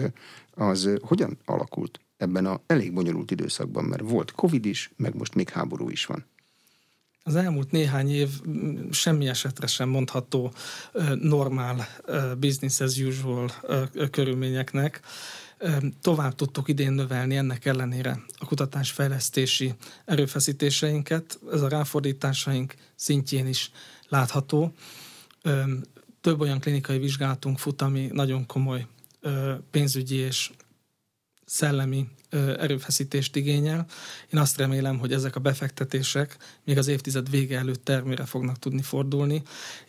az hogyan alakult? Ebben a elég bonyolult időszakban, mert volt Covid is, meg most még háború is van. Az elmúlt néhány év semmi esetre sem mondható normál business as usual körülményeknek. Tovább tudtuk idén növelni ennek ellenére a kutatásfejlesztési erőfeszítéseinket. Ez a ráfordításaink szintjén is látható. Több olyan klinikai vizsgálatunk fut, ami nagyon komoly pénzügyi és szellemi erőfeszítést igényel. Én azt remélem, hogy ezek a befektetések még az évtized vége előtt termére fognak tudni fordulni,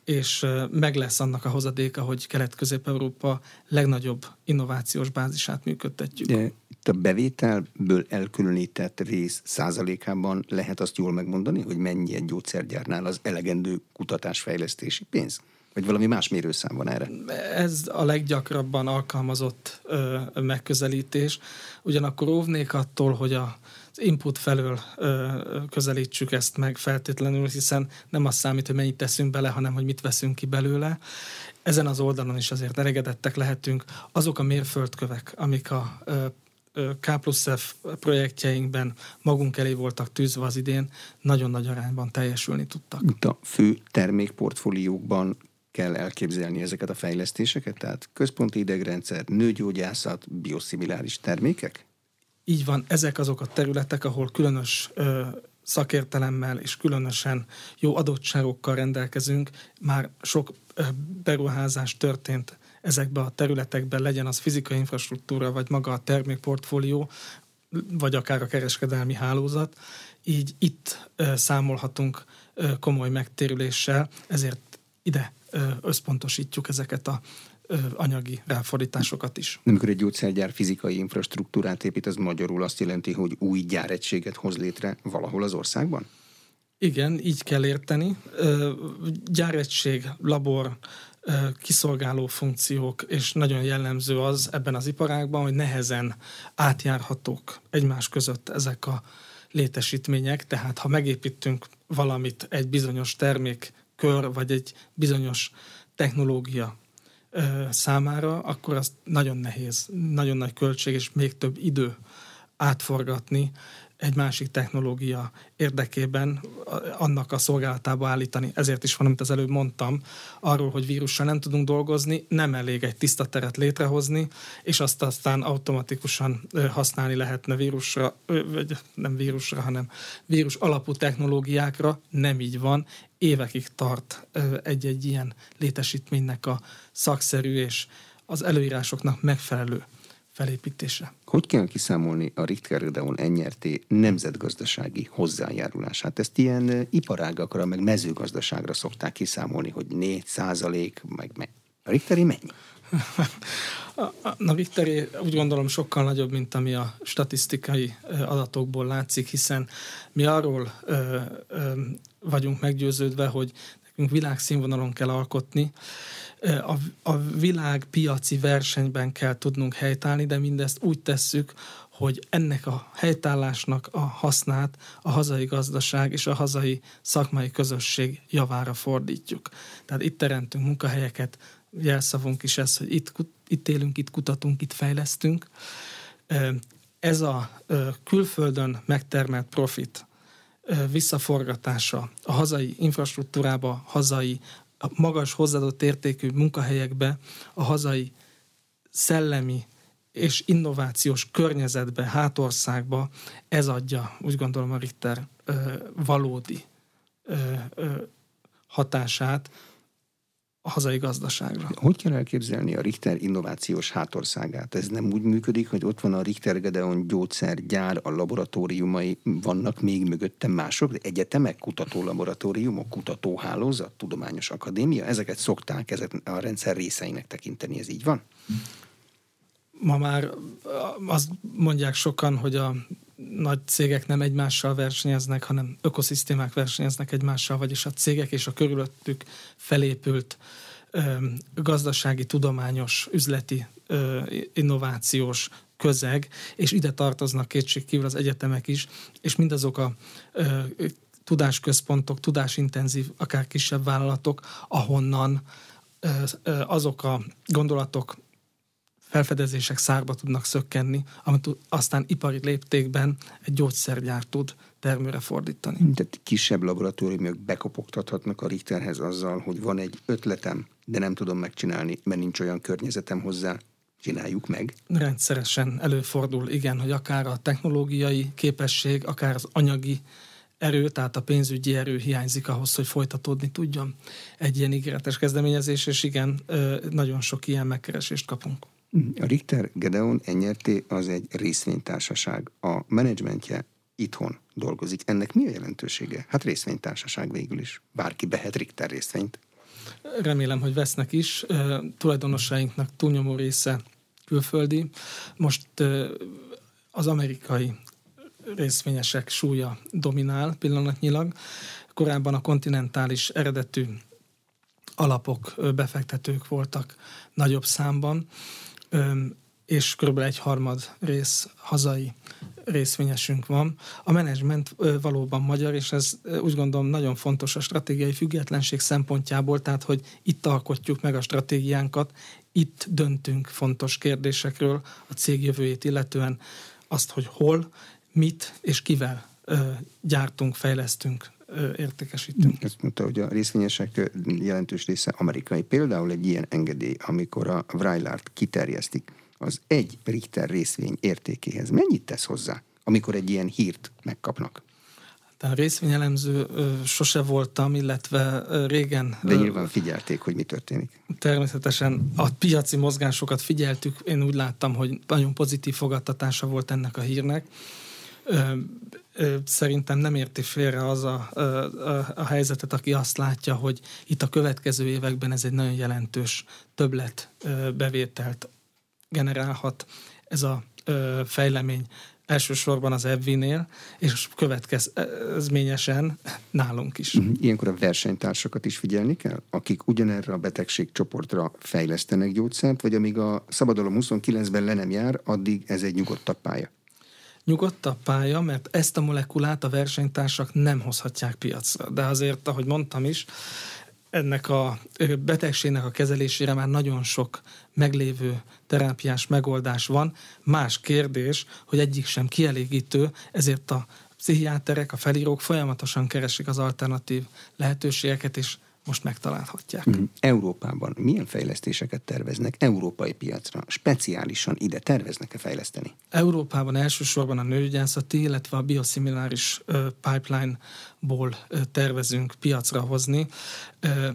és meg lesz annak a hozadéka, hogy Kelet-Közép-Európa legnagyobb innovációs bázisát működtetjük. De itt a bevételből elkülönített rész százalékában lehet azt jól megmondani, hogy mennyi egy gyógyszergyárnál az elegendő kutatásfejlesztési pénz? Vagy valami más mérőszám van erre? Ez a leggyakrabban alkalmazott ö, megközelítés. Ugyanakkor óvnék attól, hogy a input felől ö, közelítsük ezt meg feltétlenül, hiszen nem az számít, hogy mennyit teszünk bele, hanem hogy mit veszünk ki belőle. Ezen az oldalon is azért elegedettek lehetünk. Azok a mérföldkövek, amik a ö, K plusz F projektjeinkben magunk elé voltak tűzve az idén, nagyon nagy arányban teljesülni tudtak. Itt a fő termékportfóliókban kell elképzelni ezeket a fejlesztéseket? Tehát központi idegrendszer, nőgyógyászat, bioszimiláris termékek? Így van, ezek azok a területek, ahol különös ö, szakértelemmel és különösen jó adottságokkal rendelkezünk. Már sok ö, beruházás történt ezekbe a területekben, legyen az fizikai infrastruktúra, vagy maga a termékportfólió, vagy akár a kereskedelmi hálózat. Így itt ö, számolhatunk ö, komoly megtérüléssel, ezért ide összpontosítjuk ezeket a anyagi ráfordításokat is. Amikor egy gyógyszergyár fizikai infrastruktúrát épít, az magyarul azt jelenti, hogy új gyáregységet hoz létre valahol az országban? Igen, így kell érteni. Gyáregység, labor, kiszolgáló funkciók, és nagyon jellemző az ebben az iparágban, hogy nehezen átjárhatók egymás között ezek a létesítmények, tehát ha megépítünk valamit egy bizonyos termék kör, vagy egy bizonyos technológia számára, akkor azt nagyon nehéz, nagyon nagy költség és még több idő átforgatni. Egy másik technológia érdekében annak a szolgálatába állítani. Ezért is van, amit az előbb mondtam, arról, hogy vírussal nem tudunk dolgozni, nem elég egy tiszta teret létrehozni, és azt aztán automatikusan használni lehetne vírusra, vagy nem vírusra, hanem vírus alapú technológiákra. Nem így van. Évekig tart egy-egy ilyen létesítménynek a szakszerű és az előírásoknak megfelelő felépítése. Hogy kell kiszámolni a Richter Gedeon NRT nemzetgazdasági hozzájárulását? Ezt ilyen iparágakra, meg mezőgazdaságra szokták kiszámolni, hogy 4 százalék, meg, meg. A Richteri mennyi? A Richteri úgy gondolom sokkal nagyobb, mint ami a statisztikai adatokból látszik, hiszen mi arról ö, ö, vagyunk meggyőződve, hogy nekünk világszínvonalon kell alkotni, a, a világ piaci versenyben kell tudnunk helytállni, de mindezt úgy tesszük, hogy ennek a helytállásnak a hasznát a hazai gazdaság és a hazai szakmai közösség javára fordítjuk. Tehát itt teremtünk munkahelyeket, jelszavunk is ez, hogy itt, itt élünk, itt kutatunk, itt fejlesztünk. Ez a külföldön megtermelt profit visszaforgatása a hazai infrastruktúrába, hazai a magas hozzáadott értékű munkahelyekbe, a hazai szellemi és innovációs környezetbe, hátországba, ez adja, úgy gondolom a Richter valódi hatását a hazai gazdaságra. Hogy kell elképzelni a Richter innovációs hátországát? Ez nem úgy működik, hogy ott van a Richter Gedeon gyógyszergyár, a laboratóriumai, vannak még mögötte mások, de egyetemek, kutatólaboratóriumok, kutatóhálózat, tudományos akadémia, ezeket szokták ezek a rendszer részeinek tekinteni, ez így van? Ma már azt mondják sokan, hogy a nagy cégek nem egymással versenyeznek, hanem ökoszisztémák versenyeznek egymással, vagyis a cégek és a körülöttük felépült ö, gazdasági, tudományos, üzleti, ö, innovációs közeg, és ide tartoznak kétségkívül az egyetemek is, és mindazok a ö, tudásközpontok, tudásintenzív, akár kisebb vállalatok, ahonnan azok a gondolatok felfedezések szárba tudnak szökkenni, amit aztán ipari léptékben egy gyógyszergyár tud termőre fordítani. Tehát kisebb laboratóriumok bekopogtathatnak a Richterhez azzal, hogy van egy ötletem, de nem tudom megcsinálni, mert nincs olyan környezetem hozzá, csináljuk meg. Rendszeresen előfordul, igen, hogy akár a technológiai képesség, akár az anyagi erő, tehát a pénzügyi erő hiányzik ahhoz, hogy folytatódni tudjon egy ilyen ígéretes kezdeményezés, és igen, nagyon sok ilyen megkeresést kapunk. A Richter Gedeon NRT az egy részvénytársaság. A menedzsmentje itthon dolgozik. Ennek mi a jelentősége? Hát részvénytársaság végül is. Bárki behet Richter részvényt. Remélem, hogy vesznek is. Tulajdonosainknak túlnyomó része külföldi. Most az amerikai részvényesek súlya dominál pillanatnyilag. Korábban a kontinentális eredetű alapok, befektetők voltak nagyobb számban és kb. egy harmad rész hazai részvényesünk van. A menedzsment valóban magyar, és ez úgy gondolom nagyon fontos a stratégiai függetlenség szempontjából, tehát hogy itt alkotjuk meg a stratégiánkat, itt döntünk fontos kérdésekről a cég jövőjét illetően, azt, hogy hol, mit és kivel gyártunk, fejlesztünk, értékesítünk. Ezt mondta, hogy a részvényesek jelentős része amerikai. Például egy ilyen engedély, amikor a Vrajlárt kiterjesztik, az egy Richter részvény értékéhez mennyit tesz hozzá, amikor egy ilyen hírt megkapnak? Tehát részvényelemző ö, sose voltam, illetve ö, régen... De nyilván figyelték, hogy mi történik. Természetesen a piaci mozgásokat figyeltük, én úgy láttam, hogy nagyon pozitív fogadtatása volt ennek a hírnek szerintem nem érti félre az a, a, a helyzetet, aki azt látja, hogy itt a következő években ez egy nagyon jelentős többlet bevételt generálhat ez a fejlemény elsősorban az Ebvinél, és következményesen nálunk is. Mhm. Ilyenkor a versenytársakat is figyelni kell, akik ugyanerre a betegségcsoportra fejlesztenek gyógyszert, vagy amíg a szabadalom 29-ben le nem jár, addig ez egy nyugodtabb pálya nyugodtabb pálya, mert ezt a molekulát a versenytársak nem hozhatják piacra. De azért, ahogy mondtam is, ennek a betegségnek a kezelésére már nagyon sok meglévő terápiás megoldás van. Más kérdés, hogy egyik sem kielégítő, ezért a pszichiáterek, a felírók folyamatosan keresik az alternatív lehetőségeket, és most megtalálhatják. Mhm. Európában milyen fejlesztéseket terveznek európai piacra? Speciálisan ide terveznek-e fejleszteni? Európában elsősorban a nőgyászati, illetve a bioszimiláris pipeline ból tervezünk piacra hozni.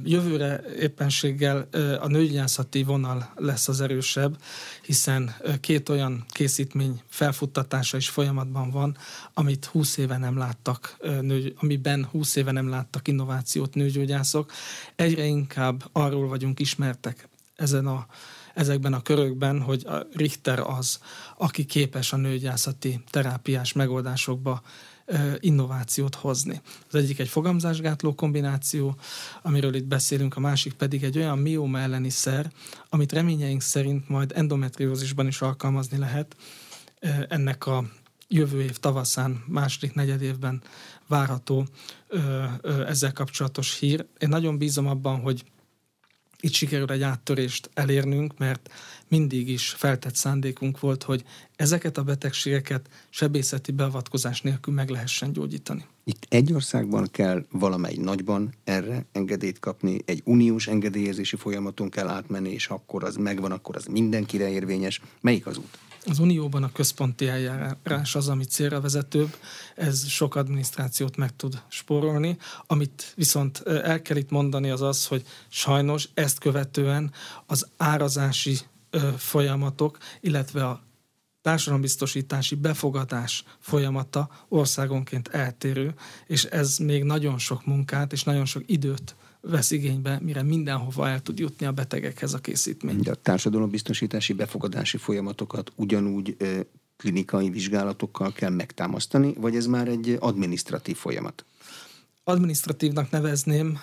Jövőre éppenséggel a nőgyászati vonal lesz az erősebb, hiszen két olyan készítmény felfuttatása is folyamatban van, amit 20 éve nem láttak, amiben 20 éve nem láttak innovációt nőgyógyászok. Egyre inkább arról vagyunk ismertek ezen a ezekben a körökben, hogy a Richter az, aki képes a nőgyászati terápiás megoldásokba innovációt hozni. Az egyik egy fogamzásgátló kombináció, amiről itt beszélünk, a másik pedig egy olyan mióma elleni szer, amit reményeink szerint majd endometriózisban is alkalmazni lehet. Ennek a jövő év tavaszán, második negyedévben várható ezzel kapcsolatos hír. Én nagyon bízom abban, hogy itt sikerül egy áttörést elérnünk, mert mindig is feltett szándékunk volt, hogy ezeket a betegségeket sebészeti beavatkozás nélkül meg lehessen gyógyítani. Itt egy országban kell valamely nagyban erre engedélyt kapni, egy uniós engedélyezési folyamaton kell átmenni, és akkor az megvan, akkor az mindenkire érvényes. Melyik az út? Az Unióban a központi eljárás az, ami célra vezetőbb, ez sok adminisztrációt meg tud spórolni. Amit viszont el kell itt mondani az az, hogy sajnos ezt követően az árazási folyamatok, illetve a társadalombiztosítási befogadás folyamata országonként eltérő, és ez még nagyon sok munkát és nagyon sok időt vesz igénybe, mire mindenhova el tud jutni a betegekhez a készítmény. De a társadalombiztosítási befogadási folyamatokat ugyanúgy klinikai vizsgálatokkal kell megtámasztani, vagy ez már egy administratív folyamat? Administratívnak nevezném,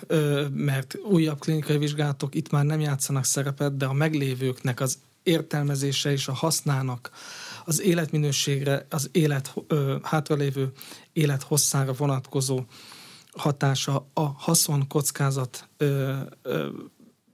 mert újabb klinikai vizsgálatok itt már nem játszanak szerepet, de a meglévőknek az értelmezése és a hasznának az életminőségre, az élet hátralévő élet hosszára vonatkozó hatása, a haszon kockázat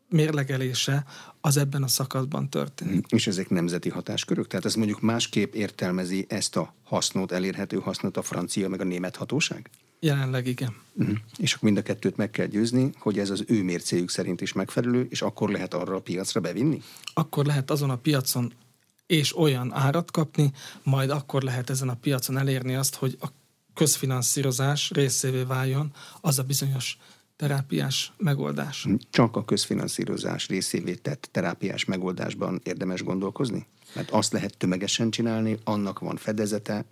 mérlegelése az ebben a szakaszban történik. És ezek nemzeti hatáskörök? Tehát ez mondjuk másképp értelmezi ezt a hasznot, elérhető hasznot a francia meg a német hatóság? Jelenleg igen. Uh-huh. És akkor mind a kettőt meg kell győzni, hogy ez az ő mércéjük szerint is megfelelő, és akkor lehet arra a piacra bevinni? Akkor lehet azon a piacon és olyan árat kapni, majd akkor lehet ezen a piacon elérni azt, hogy a közfinanszírozás részévé váljon az a bizonyos terápiás megoldás. Csak a közfinanszírozás részévé tett terápiás megoldásban érdemes gondolkozni? Mert azt lehet tömegesen csinálni, annak van fedezete,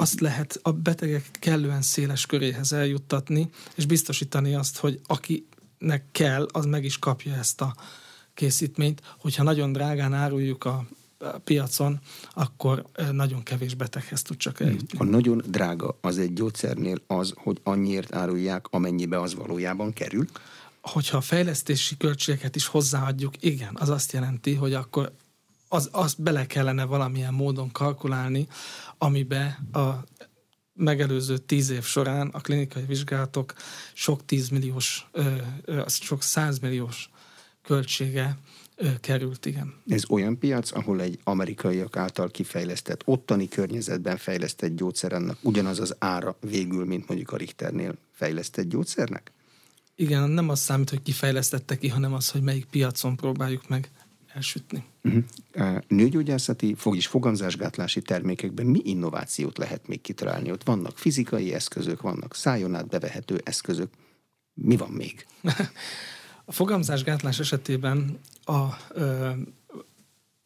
azt lehet a betegek kellően széles köréhez eljuttatni, és biztosítani azt, hogy akinek kell, az meg is kapja ezt a készítményt. Hogyha nagyon drágán áruljuk a piacon, akkor nagyon kevés beteghez tud csak eljutni. A nagyon drága az egy gyógyszernél az, hogy annyiért árulják, amennyibe az valójában kerül? Hogyha a fejlesztési költségeket is hozzáadjuk, igen, az azt jelenti, hogy akkor az, azt bele kellene valamilyen módon kalkulálni, amibe a megelőző tíz év során a klinikai vizsgálatok sok tízmilliós, sok százmilliós költsége került, igen. Ez olyan piac, ahol egy amerikaiak által kifejlesztett, ottani környezetben fejlesztett gyógyszer annak ugyanaz az ára végül, mint mondjuk a Richternél fejlesztett gyógyszernek? Igen, nem az számít, hogy kifejlesztette ki, hanem az, hogy melyik piacon próbáljuk meg elsütni. Uh-huh. Nőgyógyászati, is fogamzásgátlási termékekben mi innovációt lehet még kitalálni? Ott vannak fizikai eszközök, vannak szájon át bevehető eszközök. Mi van még? A fogamzásgátlás esetében a ö,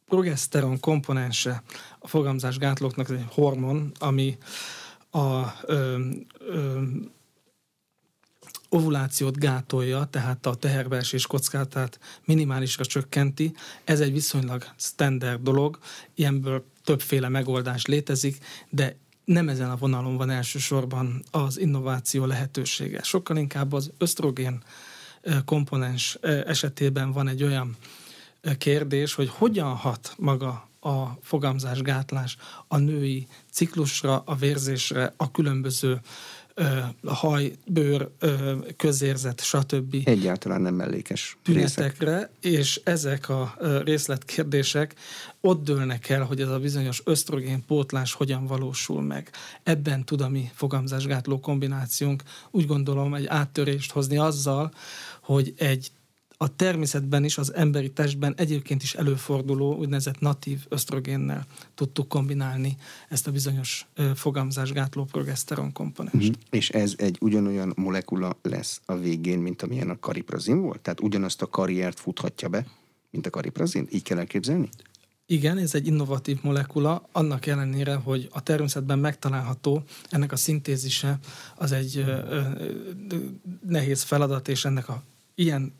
progeszteron komponense a fogamzásgátlóknak egy hormon, ami a ö, ö, ovulációt gátolja, tehát a teherbeesés kockázatát minimálisra csökkenti. Ez egy viszonylag standard dolog, ilyenből többféle megoldás létezik, de nem ezen a vonalon van elsősorban az innováció lehetősége. Sokkal inkább az ösztrogén komponens esetében van egy olyan kérdés, hogy hogyan hat maga a fogamzásgátlás a női ciklusra, a vérzésre, a különböző a haj, bőr, közérzet, stb. Egyáltalán nem mellékes tünetekre, részek. és ezek a részletkérdések ott dőlnek el, hogy ez a bizonyos ösztrogén pótlás hogyan valósul meg. Ebben tud a mi fogamzásgátló kombinációnk úgy gondolom egy áttörést hozni azzal, hogy egy a természetben is, az emberi testben egyébként is előforduló úgynevezett natív ösztrogénnel tudtuk kombinálni ezt a bizonyos fogamzásgátló progeszteron komponens. Mm-hmm. És ez egy ugyanolyan molekula lesz a végén, mint amilyen a kariprazin volt? Tehát ugyanazt a karriert futhatja be, mint a kariprazin? Így kell elképzelni? Igen, ez egy innovatív molekula, annak ellenére, hogy a természetben megtalálható, ennek a szintézise az egy ö, ö, nehéz feladat, és ennek a ilyen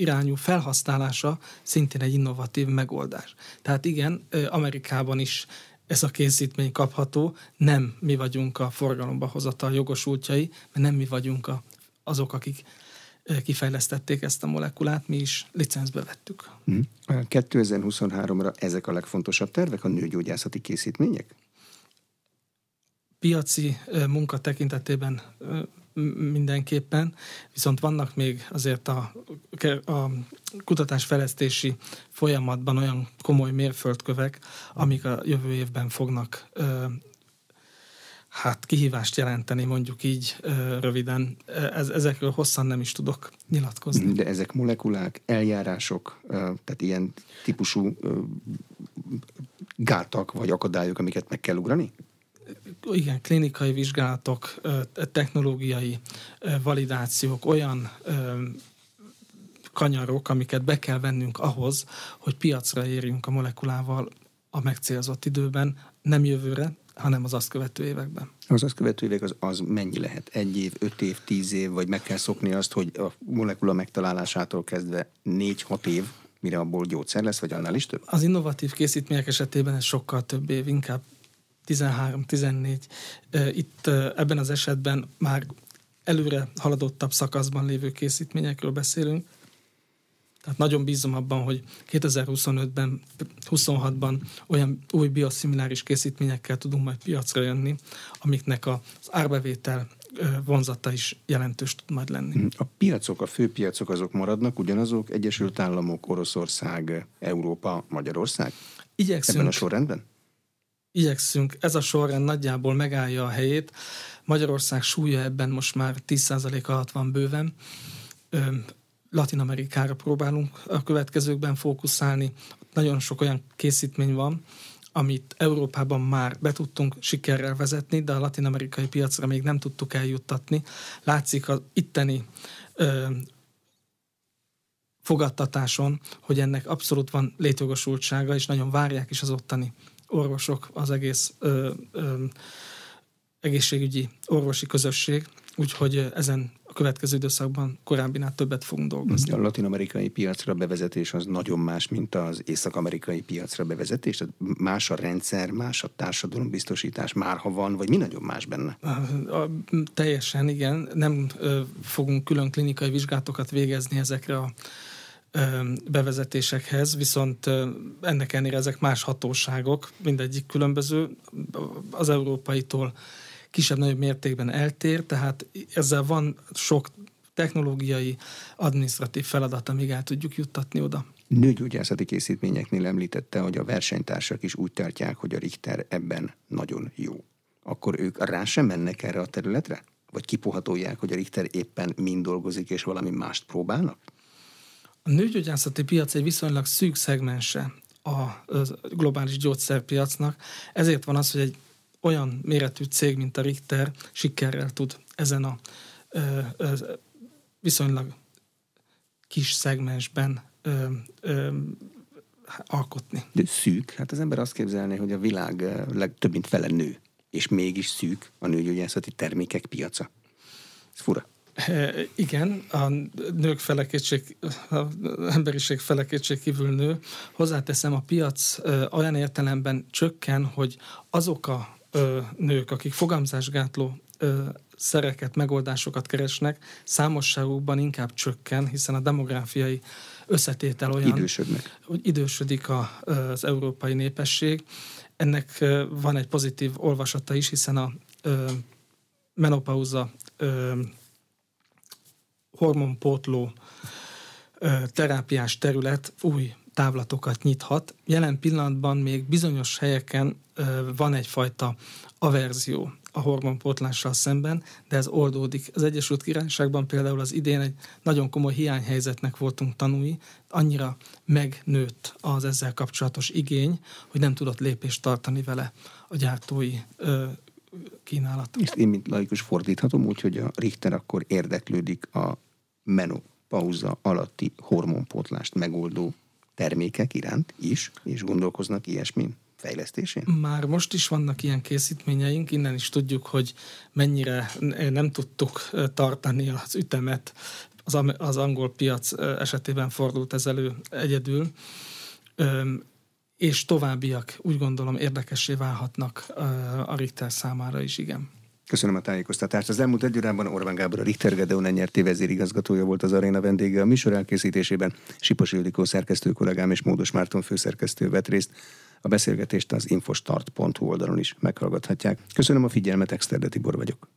irányú felhasználása szintén egy innovatív megoldás. Tehát igen, Amerikában is ez a készítmény kapható, nem mi vagyunk a forgalomba hozatal jogosultjai, mert nem mi vagyunk a, azok, akik kifejlesztették ezt a molekulát, mi is licencbe vettük. 2023-ra hm. ezek a legfontosabb tervek, a nőgyógyászati készítmények? Piaci munka tekintetében mindenképpen, viszont vannak még azért a, a kutatásfejlesztési folyamatban olyan komoly mérföldkövek, amik a jövő évben fognak hát kihívást jelenteni, mondjuk így röviden. Ez, ezekről hosszan nem is tudok nyilatkozni. De ezek molekulák, eljárások, tehát ilyen típusú gátak vagy akadályok, amiket meg kell ugrani? Igen, klinikai vizsgálatok, technológiai validációk, olyan kanyarok, amiket be kell vennünk ahhoz, hogy piacra érjünk a molekulával a megcélzott időben, nem jövőre, hanem az azt követő években. Az azt követő évek az, az mennyi lehet? Egy év, öt év, tíz év, vagy meg kell szokni azt, hogy a molekula megtalálásától kezdve négy-hat év, mire abból gyógyszer lesz, vagy annál is több? Az innovatív készítmények esetében ez sokkal több év, inkább 13-14. Itt ebben az esetben már előre haladottabb szakaszban lévő készítményekről beszélünk. Tehát nagyon bízom abban, hogy 2025-ben, 26-ban olyan új bioszimiláris készítményekkel tudunk majd piacra jönni, amiknek az árbevétel vonzata is jelentős tud majd lenni. Hmm. A piacok, a főpiacok azok maradnak ugyanazok, Egyesült Államok, Oroszország, Európa, Magyarország? Igyekszünk, Ebben a sorrendben? Igyekszünk, ez a sorrend nagyjából megállja a helyét. Magyarország súlya ebben most már 10% alatt van bőven. Latin Amerikára próbálunk a következőkben fókuszálni. Nagyon sok olyan készítmény van, amit Európában már be tudtunk sikerrel vezetni, de a latin-amerikai piacra még nem tudtuk eljuttatni. Látszik az itteni ö, fogadtatáson, hogy ennek abszolút van létjogosultsága, és nagyon várják is az ottani orvosok, az egész ö, ö, egészségügyi orvosi közösség, úgyhogy ezen a következő időszakban korábbinál többet fogunk dolgozni. A latin-amerikai piacra bevezetés az nagyon más, mint az észak-amerikai piacra bevezetés? Tehát más a rendszer, más a társadalombiztosítás, már ha van, vagy mi nagyon más benne? A, a, teljesen, igen. Nem ö, fogunk külön klinikai vizsgálatokat végezni ezekre a bevezetésekhez, viszont ennek ellenére ezek más hatóságok, mindegyik különböző, az európaitól kisebb-nagyobb mértékben eltér, tehát ezzel van sok technológiai, administratív feladat, amíg el tudjuk juttatni oda. Nőgyógyászati készítményeknél említette, hogy a versenytársak is úgy tartják, hogy a Richter ebben nagyon jó. Akkor ők rá sem mennek erre a területre? Vagy kipohatolják, hogy a Richter éppen mind dolgozik, és valami mást próbálnak? A nőgyógyászati piac egy viszonylag szűk szegmense a globális gyógyszerpiacnak, ezért van az, hogy egy olyan méretű cég, mint a Richter sikerrel tud ezen a ö, ö, viszonylag kis szegmensben ö, ö, alkotni. De szűk? Hát az ember azt képzelné, hogy a világ legtöbb mint fele nő, és mégis szűk a nőgyógyászati termékek piaca. Ez fura. Igen, a nők felekétség, az emberiség felekétség kívül nő. Hozzáteszem, a piac olyan értelemben csökken, hogy azok a nők, akik fogamzásgátló szereket, megoldásokat keresnek, számosságukban inkább csökken, hiszen a demográfiai összetétel olyan, Idősödnek. hogy idősödik a, az európai népesség. Ennek van egy pozitív olvasata is, hiszen a menopauza hormonpótló terápiás terület új távlatokat nyithat. Jelen pillanatban még bizonyos helyeken van egyfajta averzió a hormonpótlással szemben, de ez oldódik. Az Egyesült Királyságban például az idén egy nagyon komoly hiányhelyzetnek voltunk tanúi, annyira megnőtt az ezzel kapcsolatos igény, hogy nem tudott lépést tartani vele a gyártói ö, kínálat. Ezt én, mint laikus fordíthatom, úgyhogy a Richter akkor érdeklődik a menopauza alatti hormonpótlást megoldó termékek iránt is, és gondolkoznak ilyesmin fejlesztésén? Már most is vannak ilyen készítményeink, innen is tudjuk, hogy mennyire nem tudtuk tartani az ütemet. Az, az angol piac esetében fordult ez elő egyedül, és továbbiak úgy gondolom érdekessé válhatnak a Richter számára is, igen. Köszönöm a tájékoztatást. Az elmúlt egy órában Orbán Gábor a Richter Gedeon nyerté vezérigazgatója volt az aréna vendége a műsor elkészítésében. Sipos Ildikó szerkesztő kollégám és Módos Márton főszerkesztő vett részt. A beszélgetést az infostart.hu oldalon is meghallgathatják. Köszönöm a figyelmet, Exterde Tibor vagyok.